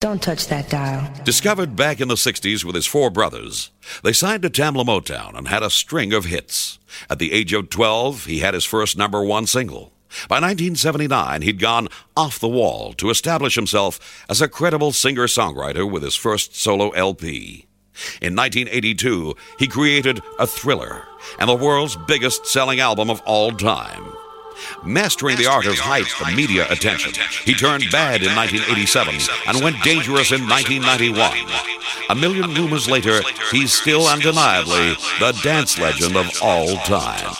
Don't touch that dial. Discovered back in the 60s with his four brothers, they signed to Tamla Motown and had a string of hits. At the age of 12, he had his first number one single. By 1979, he'd gone off the wall to establish himself as a credible singer songwriter with his first solo LP. In 1982, he created a thriller and the world's biggest selling album of all time. Mastering the art of hype for media attention, he turned bad in 1987 and went dangerous in 1991. A million rumors later, he's still undeniably the dance legend of all time.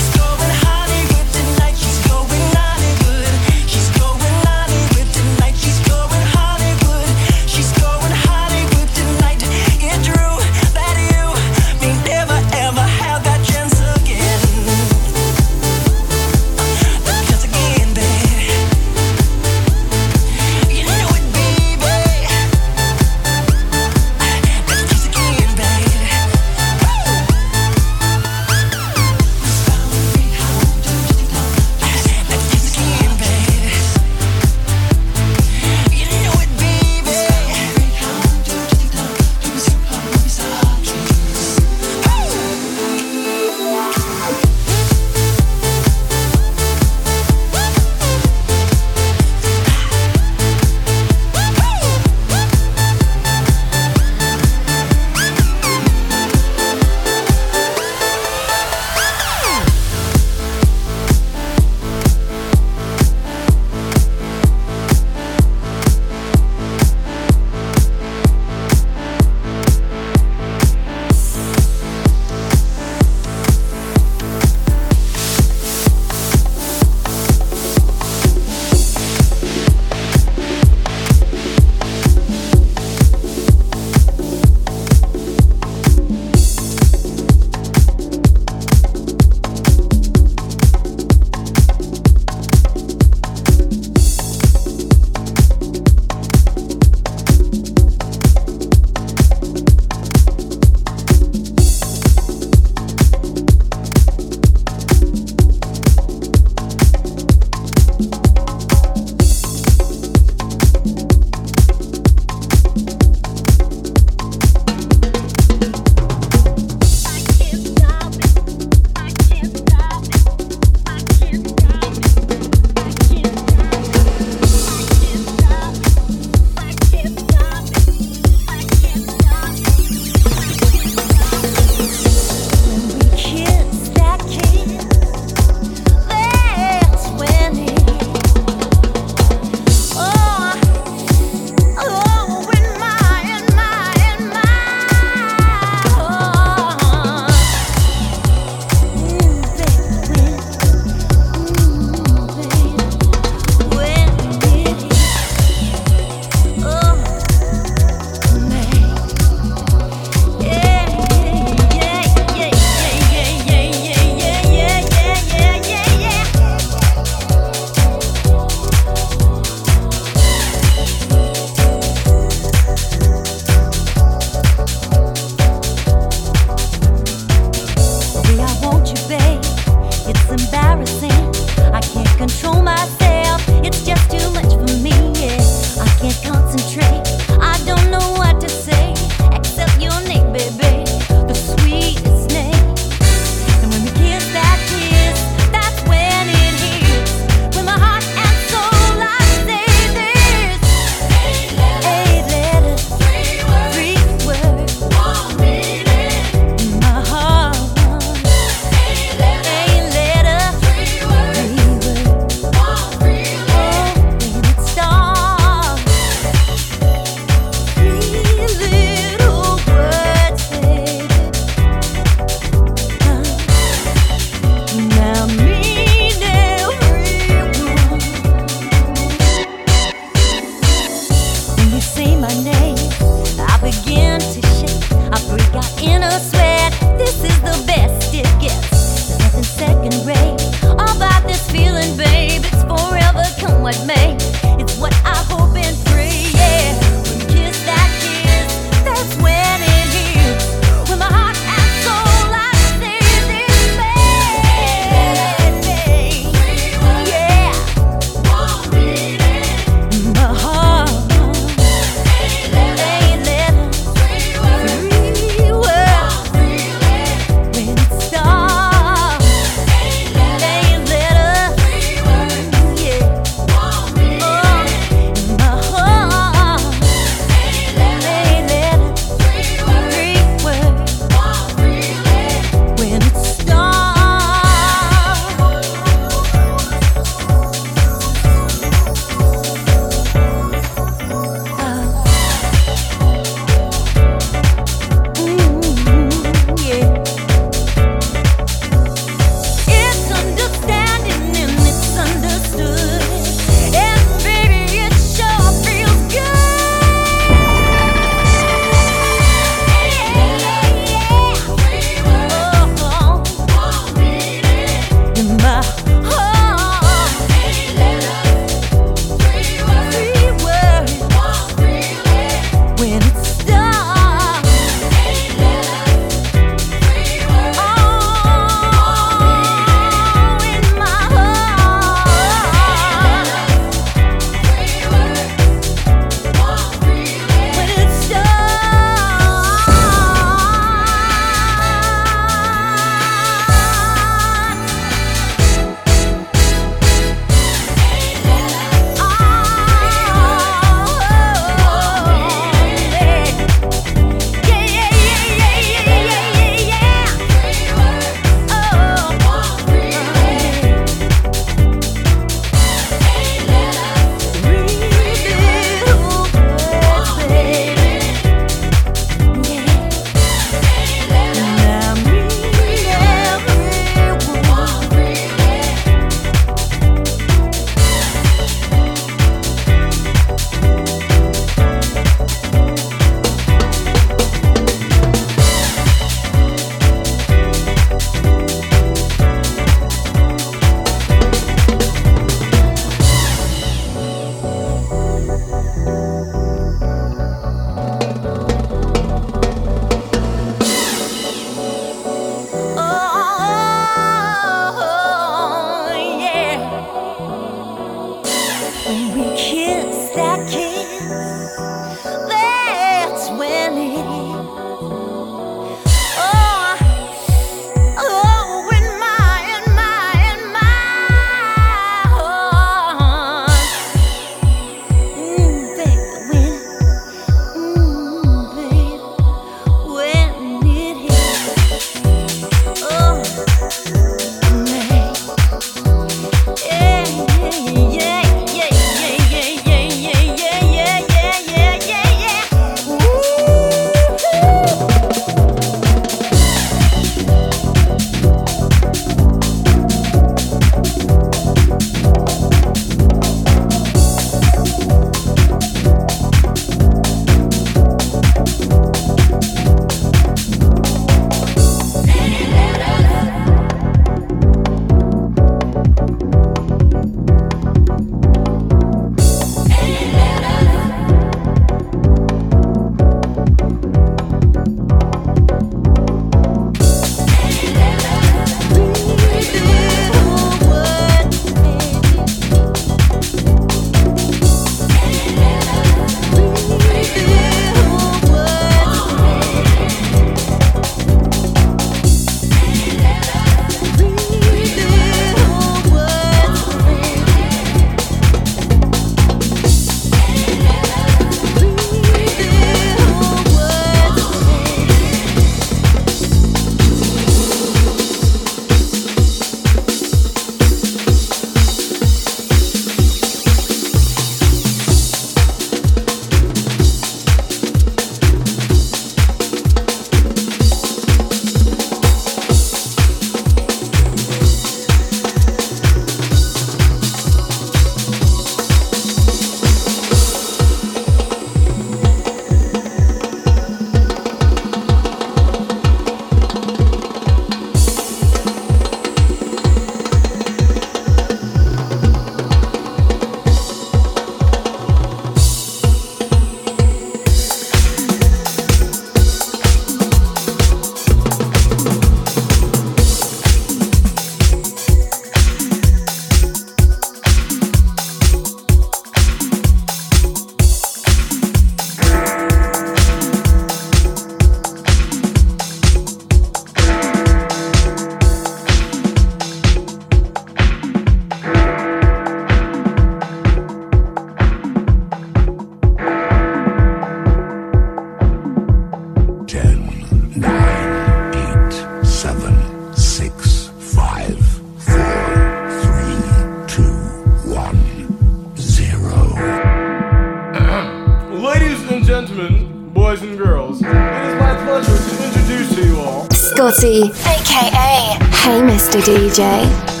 Scotty, aka Hey Mr. DJ.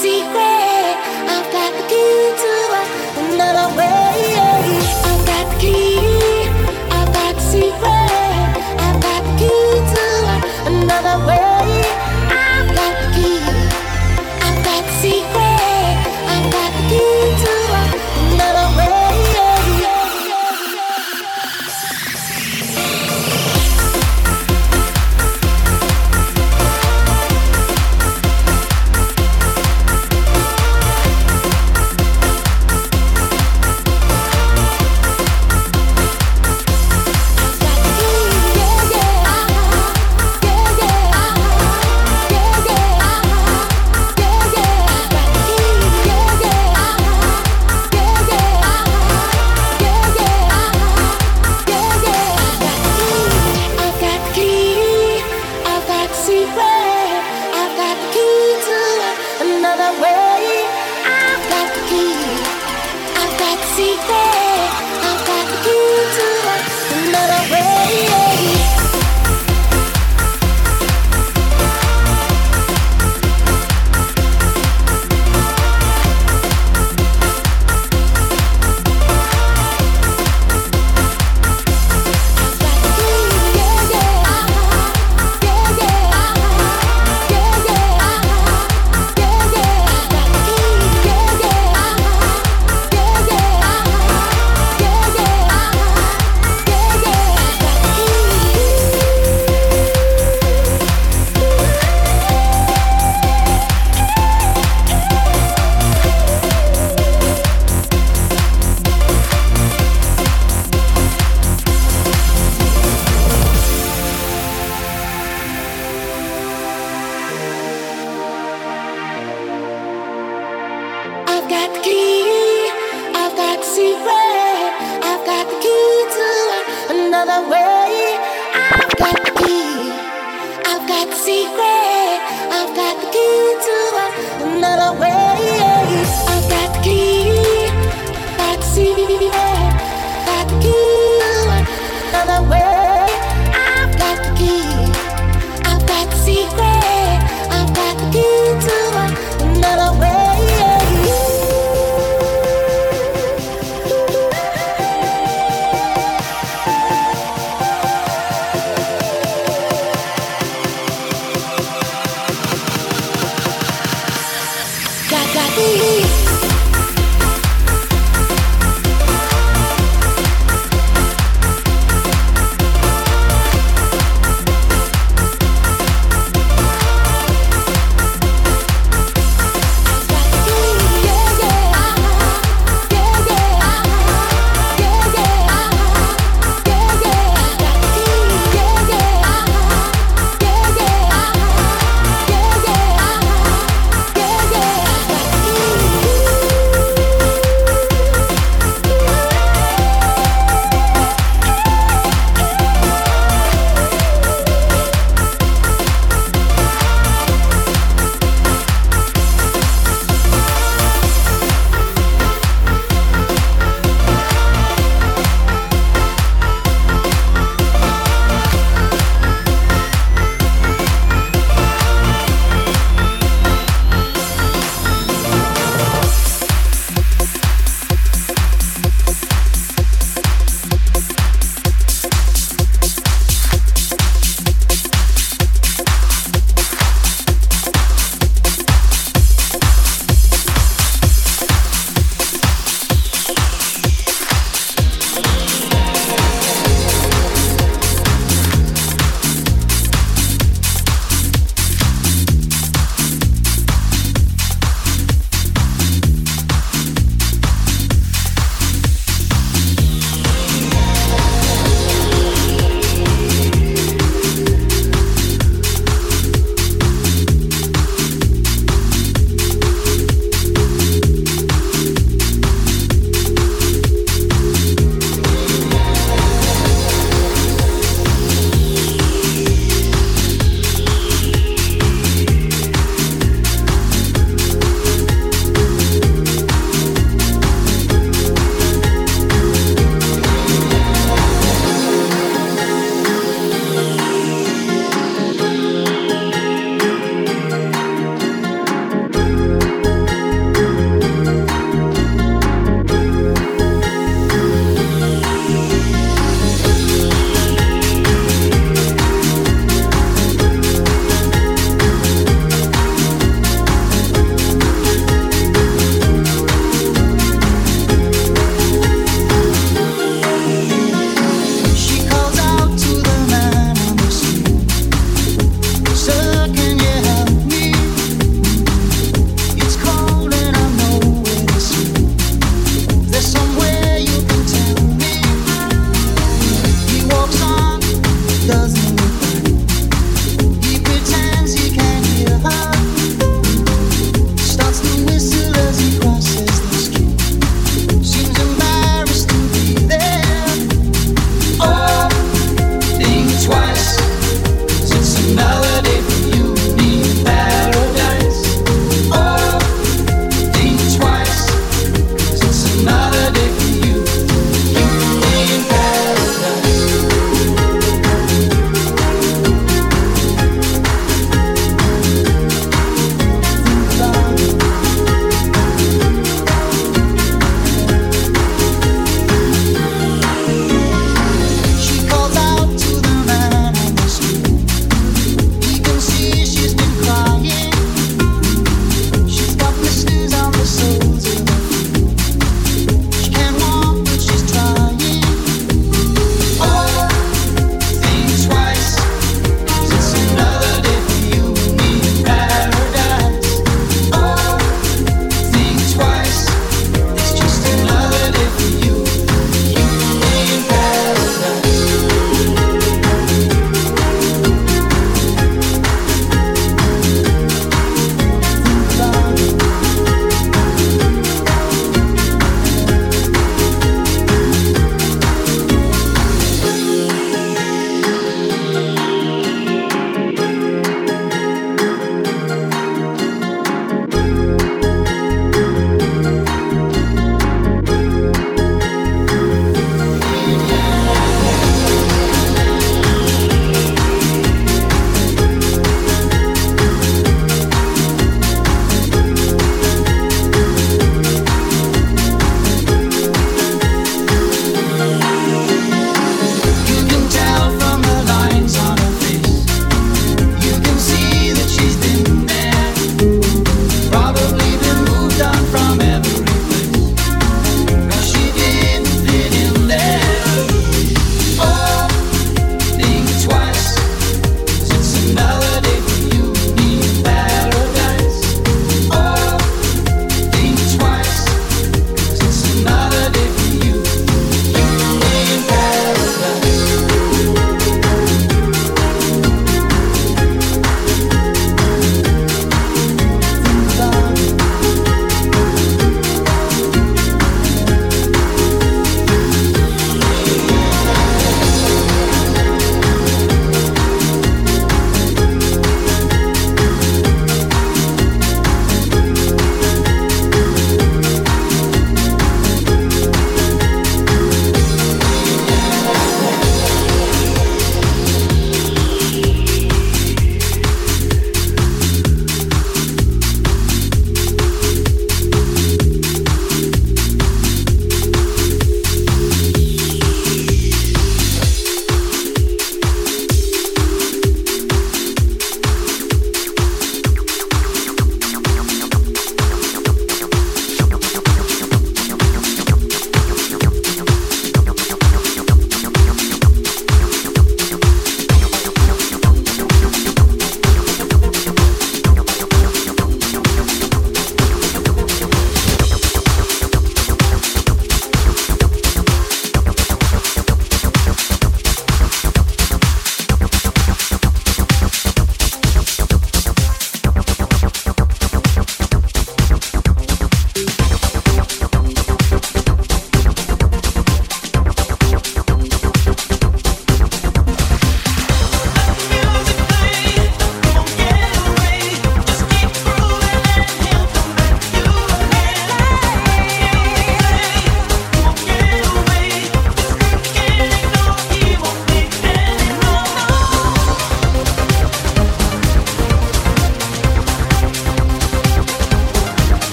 secret. I've got the key.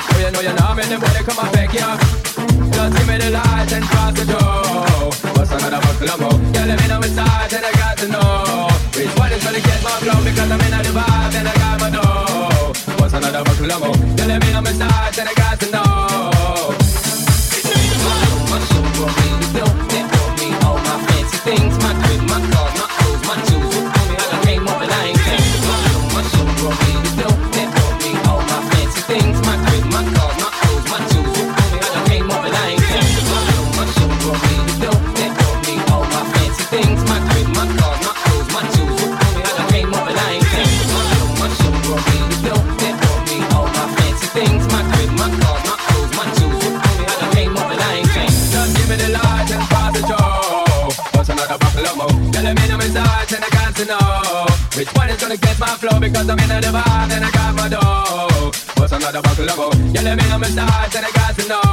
Oh, you know you're not anybody come and beg ya. Just give me the light and cross the door. What's another buckle of more? Yeah, let me know it's hot and I got to know. Which one is gonna get my flow because I'm in a vibe and I got my dough. What's another buckle of more? Yeah, let me know it's hot and I got to know. gonna get my flow because I'm in the vibe and I got my dough. What's another buckle of go? Yeah, let me know my size and I got to know.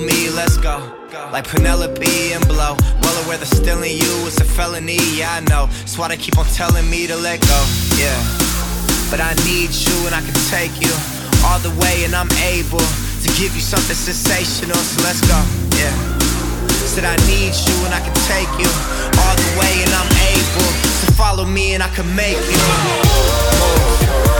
Follow me. Let's go. Like Penelope and Blow. Well aware that stealing you is a felony. Yeah, I know. That's why they keep on telling me to let go. Yeah. But I need you and I can take you all the way, and I'm able to give you something sensational. So let's go. Yeah. Said I need you and I can take you all the way, and I'm able to follow me and I can make you. move.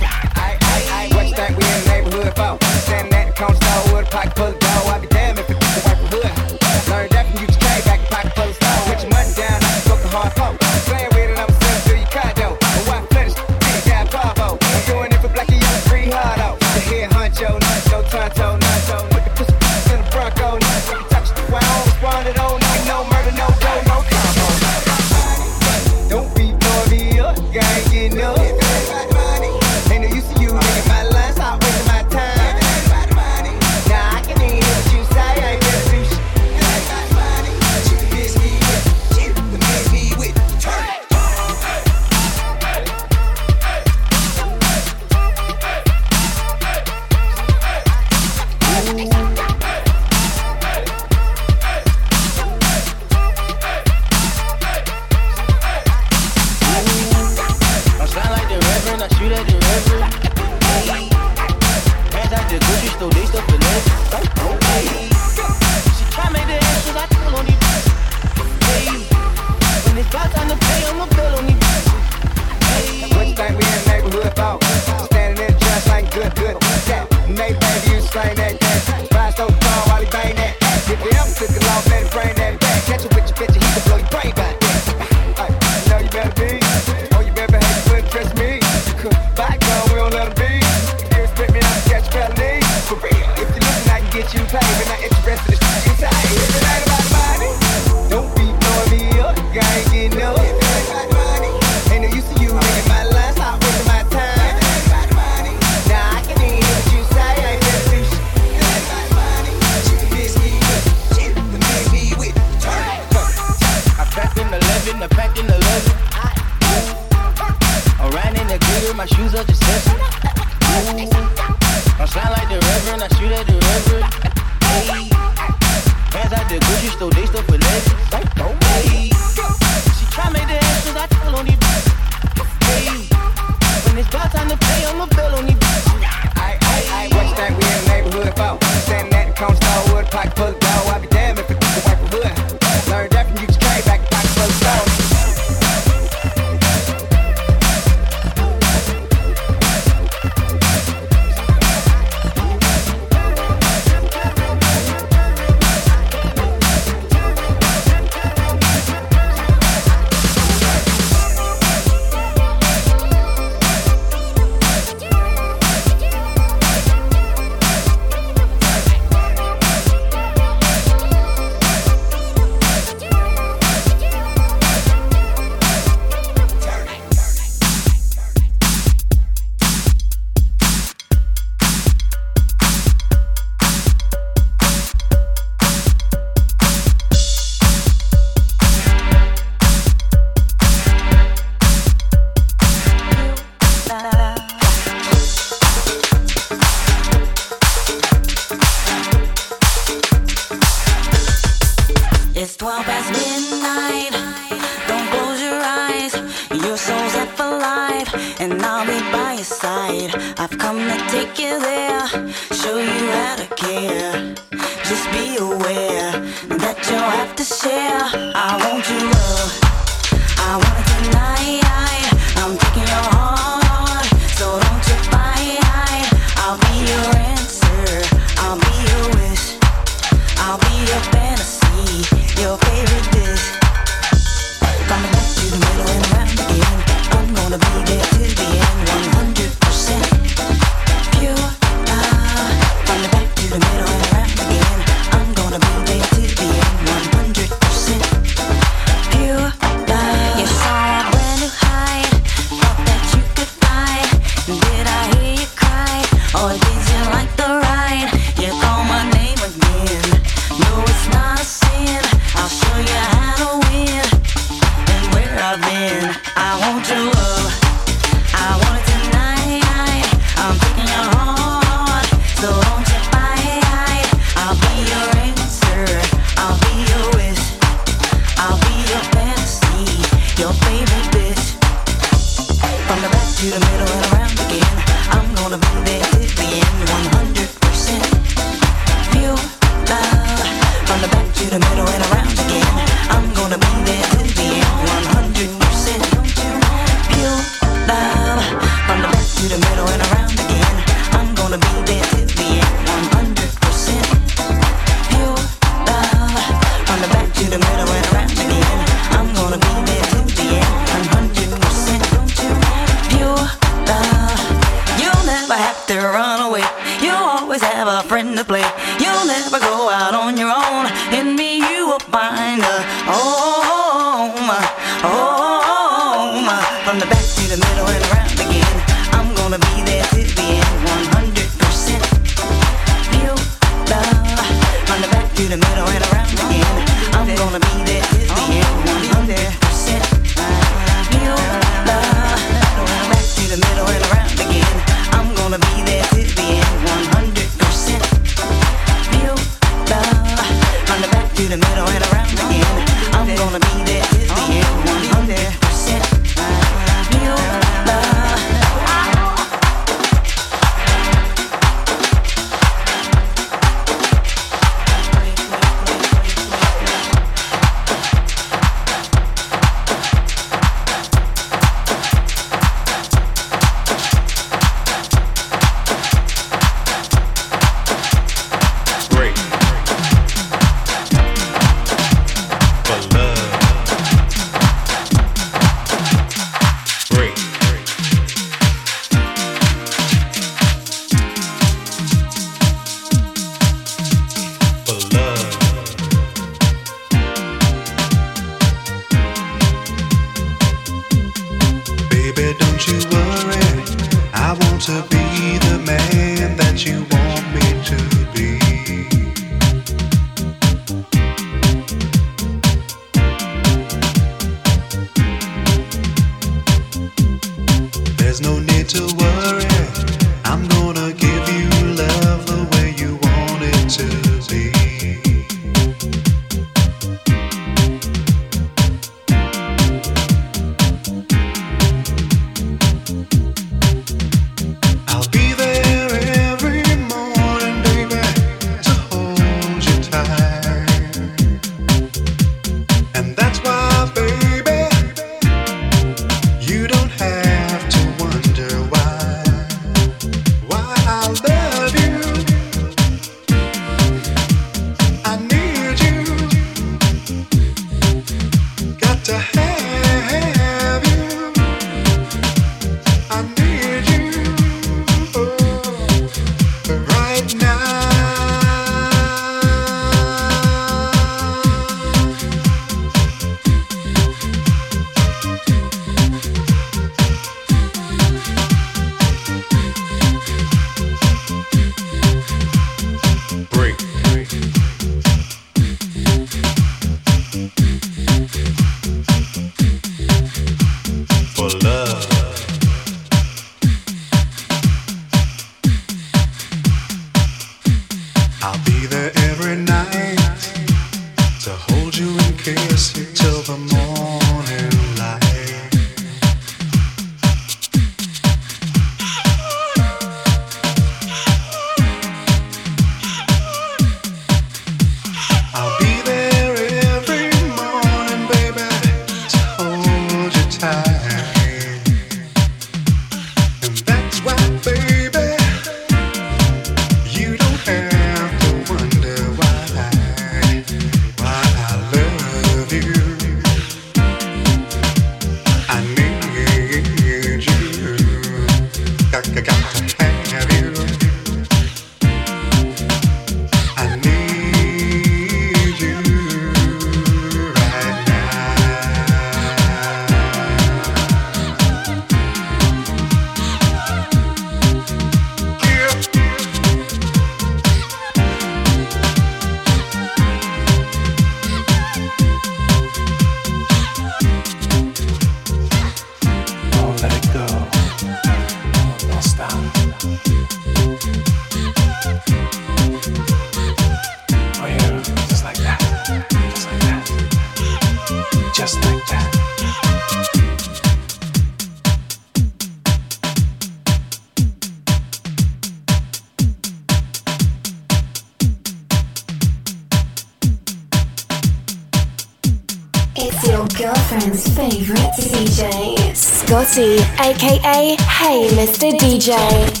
Scotty, aka Hey Mr. DJ.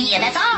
Beat, that's all, folks.